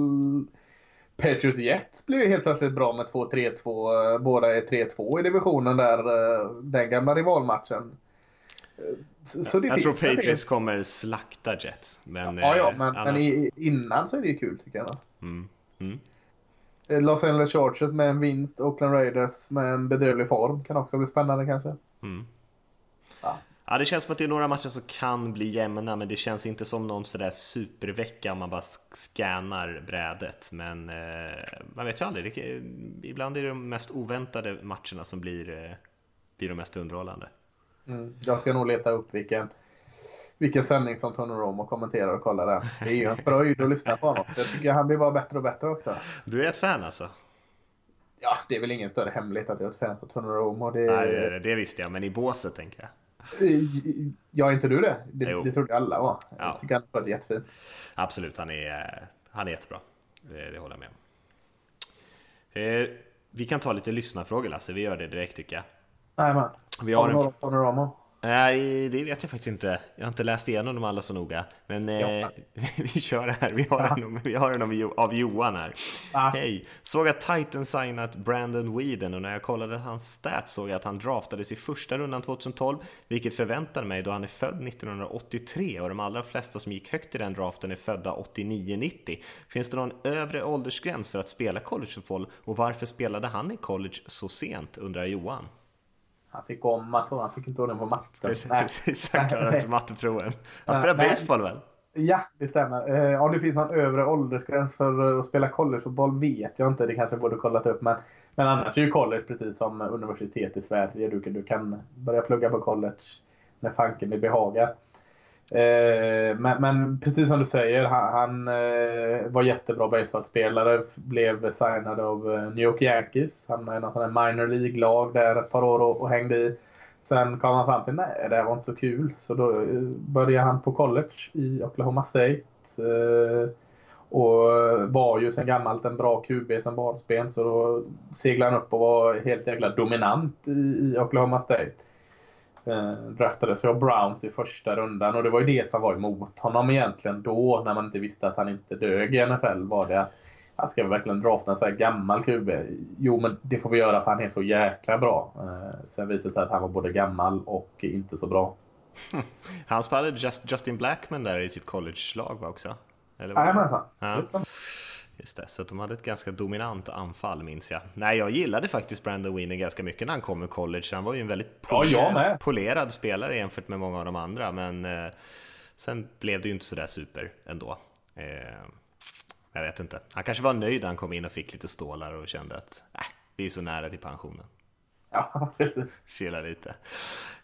Patriots Jets blir ju helt plötsligt bra med 2-3-2. Båda är 3-2 i divisionen där. Eh, den gamla rivalmatchen. Så det jag tror Patriots kommer slakta Jets. Men, ja, ja, men, annars... men innan så är det ju kul tycker jag. Mm. Mm. Eh, Los Angeles Chargers med en vinst, Oakland Raiders med en bedrövlig form kan också bli spännande kanske. Mm. Ja. ja, det känns som att det är några matcher som kan bli jämna, men det känns inte som någon sådär supervecka om man bara scannar brädet. Men eh, man vet ju aldrig, det, ibland är det de mest oväntade matcherna som blir, eh, blir de mest underhållande. Mm. Jag ska nog leta upp vilken, vilken sändning som Tony Romo kommenterar och kollar där. Det är ju en fröjd att lyssna på honom. Jag tycker han blir bara bättre och bättre också. Du är ett fan alltså? Ja, det är väl ingen större hemlighet att jag är ett fan på Tony Romo. Det... Nej, det, visste jag, men i båset tänker jag. Ja, inte du det? Det, Jo. det trodde alla var. Ja. Jag tycker han var jättefin. Absolut, han är, han är jättebra. Det, det håller jag med om. Eh, vi kan ta lite lyssnarfrågor Lasse, vi gör det direkt tycker jag. Jajamän. Vi har Har en... Romo? Nej, det vet jag faktiskt inte. Jag har inte läst igenom dem alla så noga. Men eh, vi kör det här. Vi har Ja. en, vi har en av, Jo- av Johan här. Ja. Hej! Såg att Titan signat Brandon Whedon och när jag kollade hans stats såg jag att han draftades i första rundan 2012, vilket förväntade mig då han är född 1983 och de allra flesta som gick högt i den draften är födda 89-90. Finns det någon övre åldersgräns för att spela collegefotboll och varför spelade han i college så sent, undrar Johan. Han fick om massor, han fick inte ordning på matten. Precis, Nej. precis han klarade inte matteproven. Han spelar baseball väl? Ja, det stämmer. Eh, Ja, det finns någon övre åldersgräns för eh, att spela collegefotboll vet jag inte. Det kanske jag borde kollat upp. Men, men annars är ju college precis som universitet i Sverige. Du, kan- du kan börja plugga på college när fanken det behagar. Eh, men, men precis som du säger, han, han eh, var jättebra baseballspelare. Blev signad av eh, New York Yankees. Hamnade i något sånt minor League-lag där ett par år och, och hängde i. Sen kom han fram till nej, det här var inte så kul. Så då eh, började han på college i Oklahoma State. Eh, och var ju sen gammalt en bra QB som barnsben. Så då seglade han upp och var helt jäkla dominant i, i Oklahoma State. Eh, draftades av Browns i första rundan och det var ju det som var emot honom egentligen då när man inte visste att han inte dög i NFL. Var det att han ska vi verkligen drafta en sån här gammal QB? Jo, men det får vi göra för han är så jäkla bra. Eh, sen visade det sig att han var både gammal och inte så bra. Han spelade Just, Justin Blackman där i sitt college-lag va, också? Jajamensan. Ja. Just det, så att de hade ett ganska dominant anfall minns jag. Nej, jag gillade faktiskt Brandon Wiener ganska mycket när han kom ur college. Han var ju en väldigt Ja, jag med. polerad spelare jämfört med många av de andra, men eh, sen blev det ju inte sådär super ändå. Eh, jag vet inte. Han kanske var nöjd när han kom in och fick lite stålar och kände att äh, vi är så nära till pensionen. Ja, precis. Chilla lite.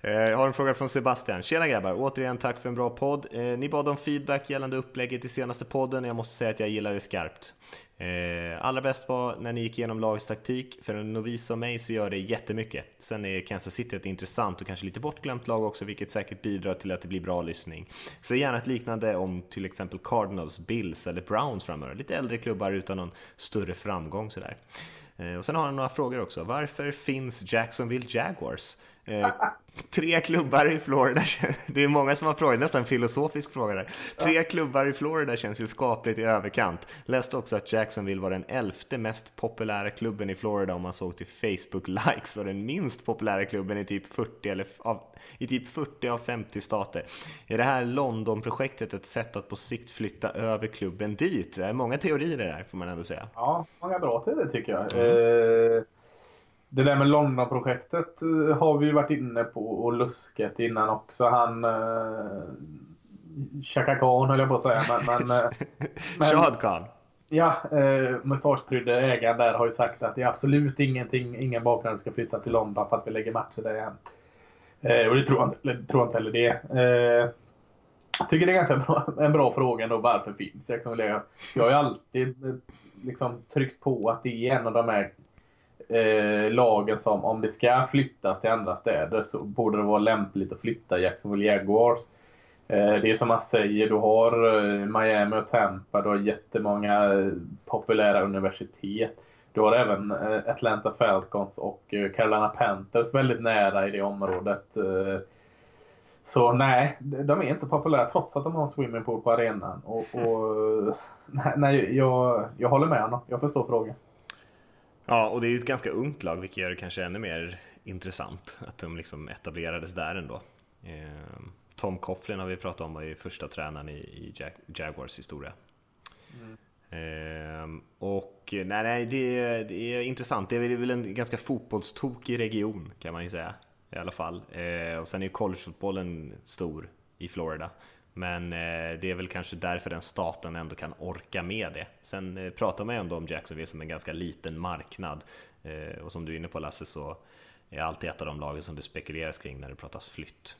Eh, Jag har en fråga från Sebastian. Tjena grabbar, återigen tack för en bra podd. Eh, Ni bad om feedback gällande upplägget i senaste podden. Jag måste säga att jag gillar det skarpt. Eh, allra bäst var när ni gick igenom lagets taktik. För en novis som mig så gör det jättemycket. Sen är Kansas City ett intressant och kanske lite bortglömt lag också, vilket säkert bidrar till att det blir bra lyssning. Så gärna ett liknande om till exempel Cardinals, Bills eller Browns framöver. Lite äldre klubbar utan någon större framgång sådär. Eh, och sen har han några frågor också. Varför finns Jacksonville Jaguars? Eh, tre klubbar i Florida. Det är många som har frågat, nästan en filosofisk fråga där. Tre klubbar i Florida känns ju skapligt i överkant. Läste också att Jacksonville var den elfte mest populära klubben i Florida om man såg till Facebook-likes och den minst populära klubben i typ 40, eller av, i typ 40 av 50 stater. Är det här London-projektet ett sätt att på sikt flytta över klubben dit? Det är många teorier där får man ändå säga. Ja, många bra det tycker jag. Eh, det där med London-projektet eh, har vi ju varit inne på och luskat innan också. Han... Eh, Chaka Khan höll jag på att säga. Men, men, eh, men- Shad Khan. ja, eh, mustaschprydde ägaren där har ju sagt att det är absolut ingenting, ingen bakgrund ska flytta till London för att vi lägger matcher där igen. Eh, och det tror jag, inte- eller, tror jag inte heller det. Eh, jag tycker det är ganska bra, en bra fråga ändå. Varför finns? Jag, jag har ju alltid eh, liksom tryckt på att det är en av de här eh, lagen som om det ska flyttas till andra städer så borde det vara lämpligt att flytta Jacksonville Jaguars. Eh, det är som man säger, du har eh, Miami och Tampa, du har jättemånga eh, populära universitet. Du har även eh, Atlanta Falcons och eh, Carolina Panthers väldigt nära i det området. Eh, så nej, de är inte populära trots att de har en swimmingpool på arenan. Och, och, nej, nej, jag, jag håller med honom. Jag förstår frågan. Ja, och det är ju ett ganska ungt lag, vilket gör det kanske ännu mer intressant att de liksom etablerades där ändå. Ehm, Tom Coughlin har vi pratat om, var ju första tränaren i, Jag- Jaguars historia. Eh, och nej, nej det, är- det är intressant. Det är väl en ganska fotbollstokig region kan man ju säga i alla fall. Ehm, och sen är ju collegefotbollen stor i Florida. Men eh, det är väl kanske därför den staten ändå kan orka med det. Sen eh, pratar man ju ändå om Jacksonville som en ganska liten marknad. Eh, och som du är inne på Lasse så är alltid ett av de lagen som det spekuleras kring när det pratas flytt.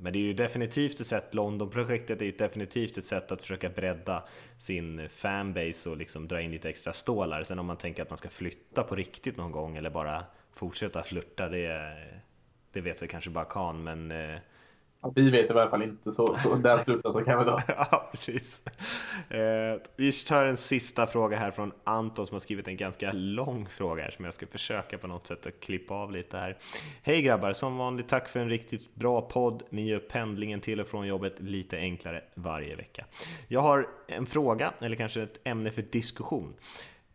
Men det är ju definitivt ett sätt, Londonprojektet är ju definitivt ett sätt att försöka bredda sin fanbase och liksom dra in lite extra stålar. Sen om man tänker att man ska flytta på riktigt någon gång eller bara fortsätta flirta, det, det vet väl kanske bara Khan, men Alltså, vi vet i varje fall inte, så, så den slutsatsen kan vi dra. ja, precis. Eh, vi tar en sista fråga här från Anton som har skrivit en ganska lång fråga här som jag ska försöka på något sätt att klippa av lite här. Hej grabbar, som vanligt tack för en riktigt bra podd. Ni gör pendlingen till och från jobbet lite enklare varje vecka. Jag har en fråga, eller kanske ett ämne för diskussion.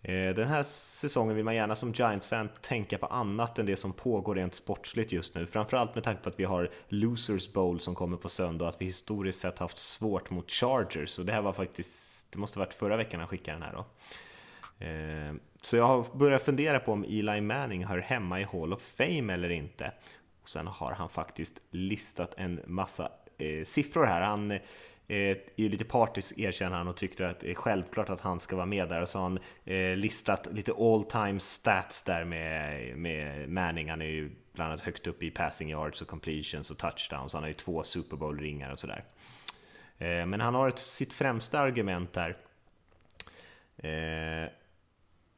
Eh, den här säsongen vill man gärna som Giants-fan tänka på annat än det som pågår rent sportsligt just nu. Framförallt med tanke på att vi har Losers Bowl som kommer på söndag och att vi historiskt sett haft svårt mot Chargers. Och det här var faktiskt, det måste varit förra veckan han skickade den här då. Eh, så jag har börjat fundera på om Eli Manning hör hemma i Hall of Fame eller inte. Och sen har han faktiskt listat en massa eh, siffror här. Han eh, är ju lite partisk erkänner han och tyckte att det är självklart att han ska vara med där och så har han eh, listat lite all time stats där med, med Manning. Han är ju bland annat högt upp i passing yards och completions och touchdowns. Han har ju två Super Bowl-ringar och sådär. Eh, men han har ett, sitt främsta argument där eh,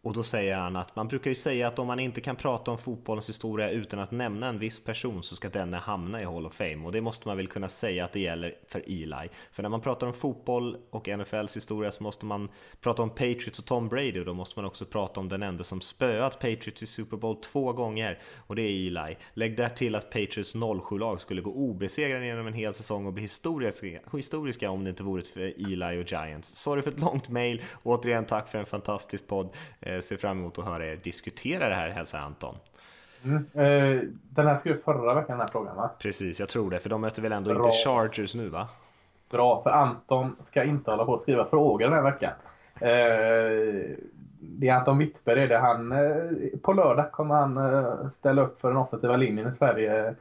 och då säger han att man brukar ju säga att om man inte kan prata om fotbollens historia utan att nämna en viss person så ska denne hamna i Hall of Fame. Och det måste man väl kunna säga att det gäller för Eli. För när man pratar om fotboll och NFLs historia så måste man prata om Patriots och Tom Brady och då måste man också prata om den enda som spöat Patriots i Super Bowl två gånger och det är Eli. Lägg där till att Patriots 07-lag skulle gå obesegrade genom en hel säsong och bli historiska, historiska om det inte vore för Eli och Giants. Sorry för ett långt mail. Återigen tack för en fantastisk podd. Eh, ser fram emot att höra er diskutera det här, hälsar Anton. Mm. Eh, den här skrevs förra veckan, den här frågan va? Precis, jag tror det, för de möter väl ändå Bra. inte Chargers nu va? Bra, för Anton ska inte hålla på att skriva frågor den här veckan. Eh, det är Anton Wittberg, det han, på lördag kommer han ställa upp för den offensiva linjen i Sverige.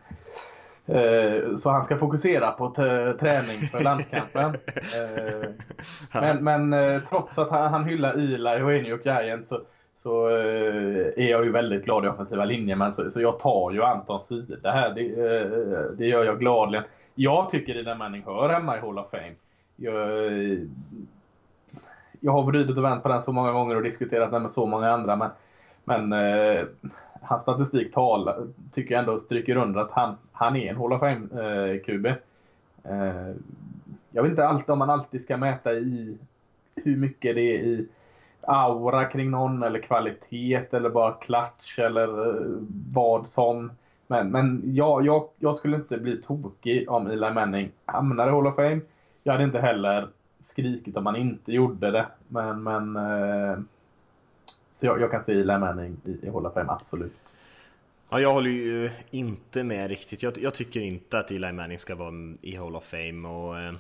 Eh, så han ska fokusera på träning för landskampen. Eh, men, men eh, trots att han, han hyllar Eli och Eni och Giant så, så är jag ju väldigt glad i offensiva linjen. Men så, så jag tar ju Antons sida här. Det, det gör jag gladligen. Jag tycker Ida Manning hör hemma i Hall of Fame. Jag, jag har vridit och vänt på den så många gånger och diskuterat den med så många andra. Men, men hans statistik tal, tycker jag ändå stryker under att han, han är en Hall of Fame-QB. Eh, eh, jag vet inte alltid om man alltid ska mäta i hur mycket det är i aura kring någon eller kvalitet eller bara klatsch eller eh, vad som. Men, men jag, jag, jag skulle inte bli tokig om Eli Manning hamnar i Hall of Fame. Jag hade inte heller skrikit om han inte gjorde det. Men, men eh, så jag, jag kan se Eli Manning i, i Hall of Fame, absolut. Ja, jag håller ju eh, inte med riktigt. Jag, jag, tycker inte att Eli Manning ska vara i Hall of Fame. Och, Eh,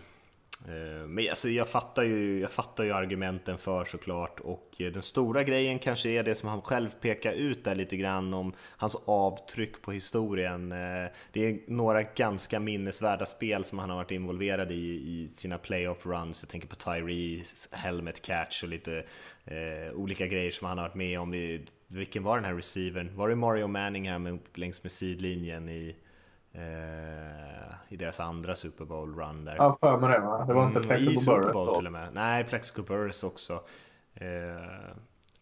Eh, men alltså, jag, fattar ju, jag fattar ju argumenten för såklart och eh, den stora grejen kanske är det som han själv pekar ut där lite grann om hans avtryck på historien. Eh, det är några ganska minnesvärda spel som han har varit involverad i i sina playoff runs. Jag tänker på Tyrees helmet catch och lite eh, olika grejer som han har varit med om. Vilken var den här receivern? Var det Mario Manning här längs med sidlinjen i Eh, i deras andra Super Bowl-run där. Ja, för mig det va? Det var inte mm, Plexico I Super Bowl till och med. Nej, Plexico Burris också. Eh,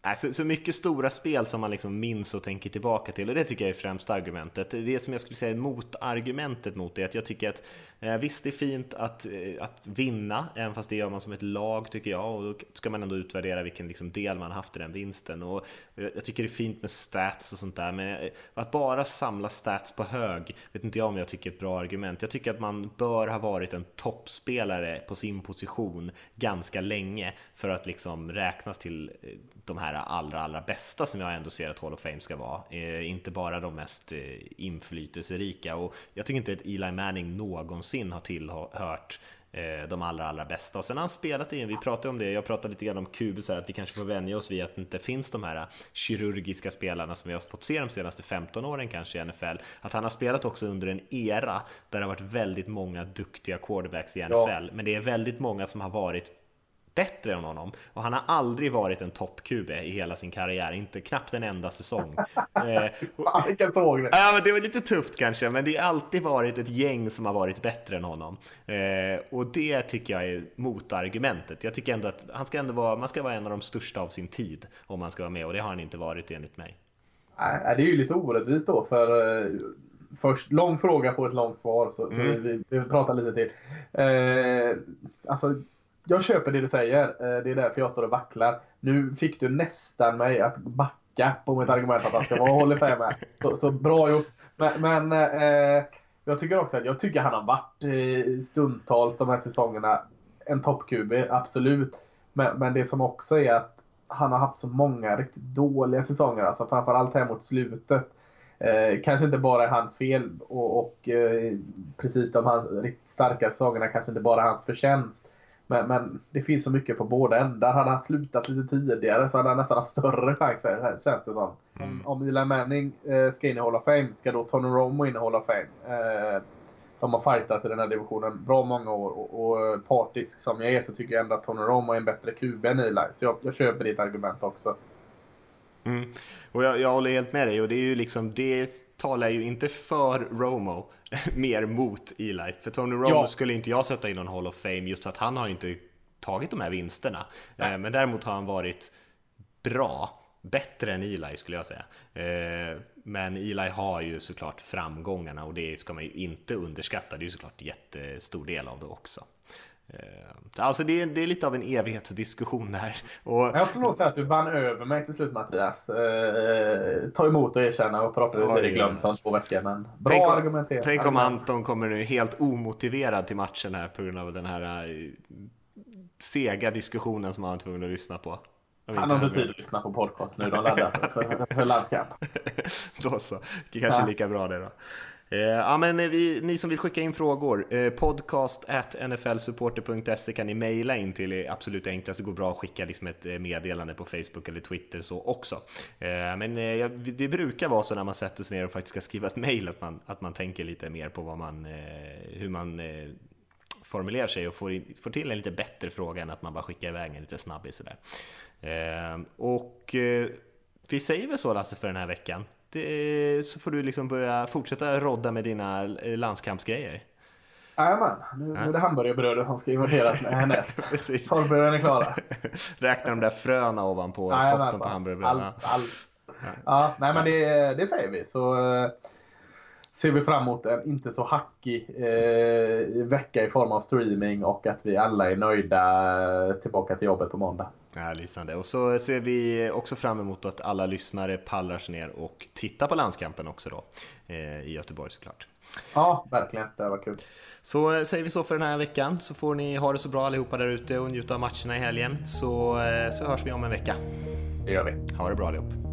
Alltså, så mycket stora spel som man liksom minns och tänker tillbaka till och det tycker jag är främsta argumentet. Det som jag skulle säga är motargumentet mot det, att jag tycker att eh, visst det är fint att, eh, att vinna, även fast det gör man som ett lag tycker jag och då ska man ändå utvärdera vilken liksom, del man haft i den vinsten. Och eh, jag tycker det är fint med stats och sånt där, men eh, att bara samla stats på hög vet inte jag om jag tycker är ett bra argument. Jag tycker att man bör ha varit en toppspelare på sin position ganska länge för att liksom räknas till de här allra, allra bästa som jag ändå ser att Hall of Fame ska vara. Eh, inte bara de mest eh, inflytelserika och jag tycker inte att Eli Manning någonsin har tillhört eh, de allra, allra bästa. Och sen har han spelat i, vi pratade om det, jag pratade lite grann om kubus här, att vi kanske får vänja oss vid att det inte finns de här kirurgiska spelarna som vi har fått se de senaste 15 åren kanske i NFL. Att han har spelat också under en era där det har varit väldigt många duktiga quarterbacks i NFL, ja. men det är väldigt många som har varit bättre än honom och han har aldrig varit en topp-QB i hela sin karriär, inte knappt en enda säsong. Fan, vilken såg det. Ja, men det var lite tufft kanske, men det har alltid varit ett gäng som har varit bättre än honom. Eh, och det tycker jag är motargumentet. Jag tycker ändå att han ska ändå vara, man ska vara en av de största av sin tid om man ska vara med och det har han inte varit enligt mig. Nej, det är ju lite orättvist då för eh, först lång fråga på ett långt svar så, mm. så vi, vi pratar lite till. Eh, alltså, jag köper det du säger. Eh, det är därför jag står och vacklar. Nu fick du nästan mig att backa på mitt argument att han ska vara håller of Fame. Så, så bra gjort. Men, men eh, jag tycker också att jag tycker han har varit eh, stundtals de här säsongerna en topp-QB, absolut. Men, men det som också är att han har haft så många riktigt dåliga säsonger, alltså framförallt här mot slutet. Eh, kanske inte bara är hans fel och, och eh, precis de hans riktigt starka säsongerna kanske inte bara är hans förtjänst. Men, men, det finns så mycket på båda ändar. Hade han slutat lite tidigare så hade han nästan haft större chanser, känns det som. Mm. Om Eli Manning eh, ska in i Hall of Fame, ska då Tony Romo in i Hall of Fame? Eh, de har fightat i den här divisionen bra många år och, och partisk som jag är så tycker jag ändå att Tony Romo är en bättre QB än Eli. Så jag, jag köper ditt argument också. Mm. Och jag, jag håller helt med dig och det är ju liksom, det talar ju inte för Romo, mer mot Eli. För Tony Romo ja. skulle inte jag sätta i någon Hall of Fame just för att han har inte tagit de här vinsterna. Nej. Men däremot har han varit bra, bättre än Eli skulle jag säga. Eh, men Eli har ju såklart framgångarna och det ska man ju inte underskatta. Det är ju såklart jättestor del av det också. Eh, alltså det är, det är lite av en evighetsdiskussion där. Och... Jag skulle nog säga att du vann över mig till slut Mattias. Eh, ta emot och erkänna och förhoppningsvis är det glömt om två veckor. Men bra tänk om, argumenterat. Tänk om Anton kommer nu helt omotiverad till matchen här på grund av den här uh, sega diskussionen som han var tvungen att lyssna på. Han har inte tid att lyssna på podcast nu. De laddar för, för, landskamp. då så. Det kanske är lika bra det då. Eh, ja, men eh, vi, ni som vill skicka in frågor, eh, podcast at nflsupporter.se kan ni mejla in till är absolut enklast. Det går bra att skicka liksom ett meddelande på Facebook eller Twitter så också. Men det brukar vara så när man sätter sig ner och faktiskt ska skriva ett mejl att man, att man tänker lite mer på vad man, hur man formulerar sig och får, in, får till en lite bättre fråga än att man bara skickar iväg en lite snabbis sådär. och vi säger väl så Lasse för den här veckan. Det, så får du liksom börja fortsätta rodda med dina landskampsgrejer. Jajamän, nu, ja. är det hamburgerbrödet som ska inventeras härnäst. Förberedelserna är klara. Räkna de där fröna ovanpå Jajamän, toppen på hamburgerbrödet. Allt, allt. Ja. ja, nej men det, det säger vi. Så eh, ser vi fram emot en inte så hackig eh, vecka i form av streaming och att vi alla är nöjda tillbaka till jobbet på måndag. Ja, lysande. Och så ser vi också fram emot att alla lyssnare pallar sig ner och tittar på landskampen också då eh, i Göteborg såklart. Ja, verkligen. Det var kul. Så eh, säger vi så för den här veckan så får ni ha det så bra allihopa där ute och njuta av matcherna i helgen så, eh, så hörs vi om en vecka. Det gör vi. Ha det bra allihop.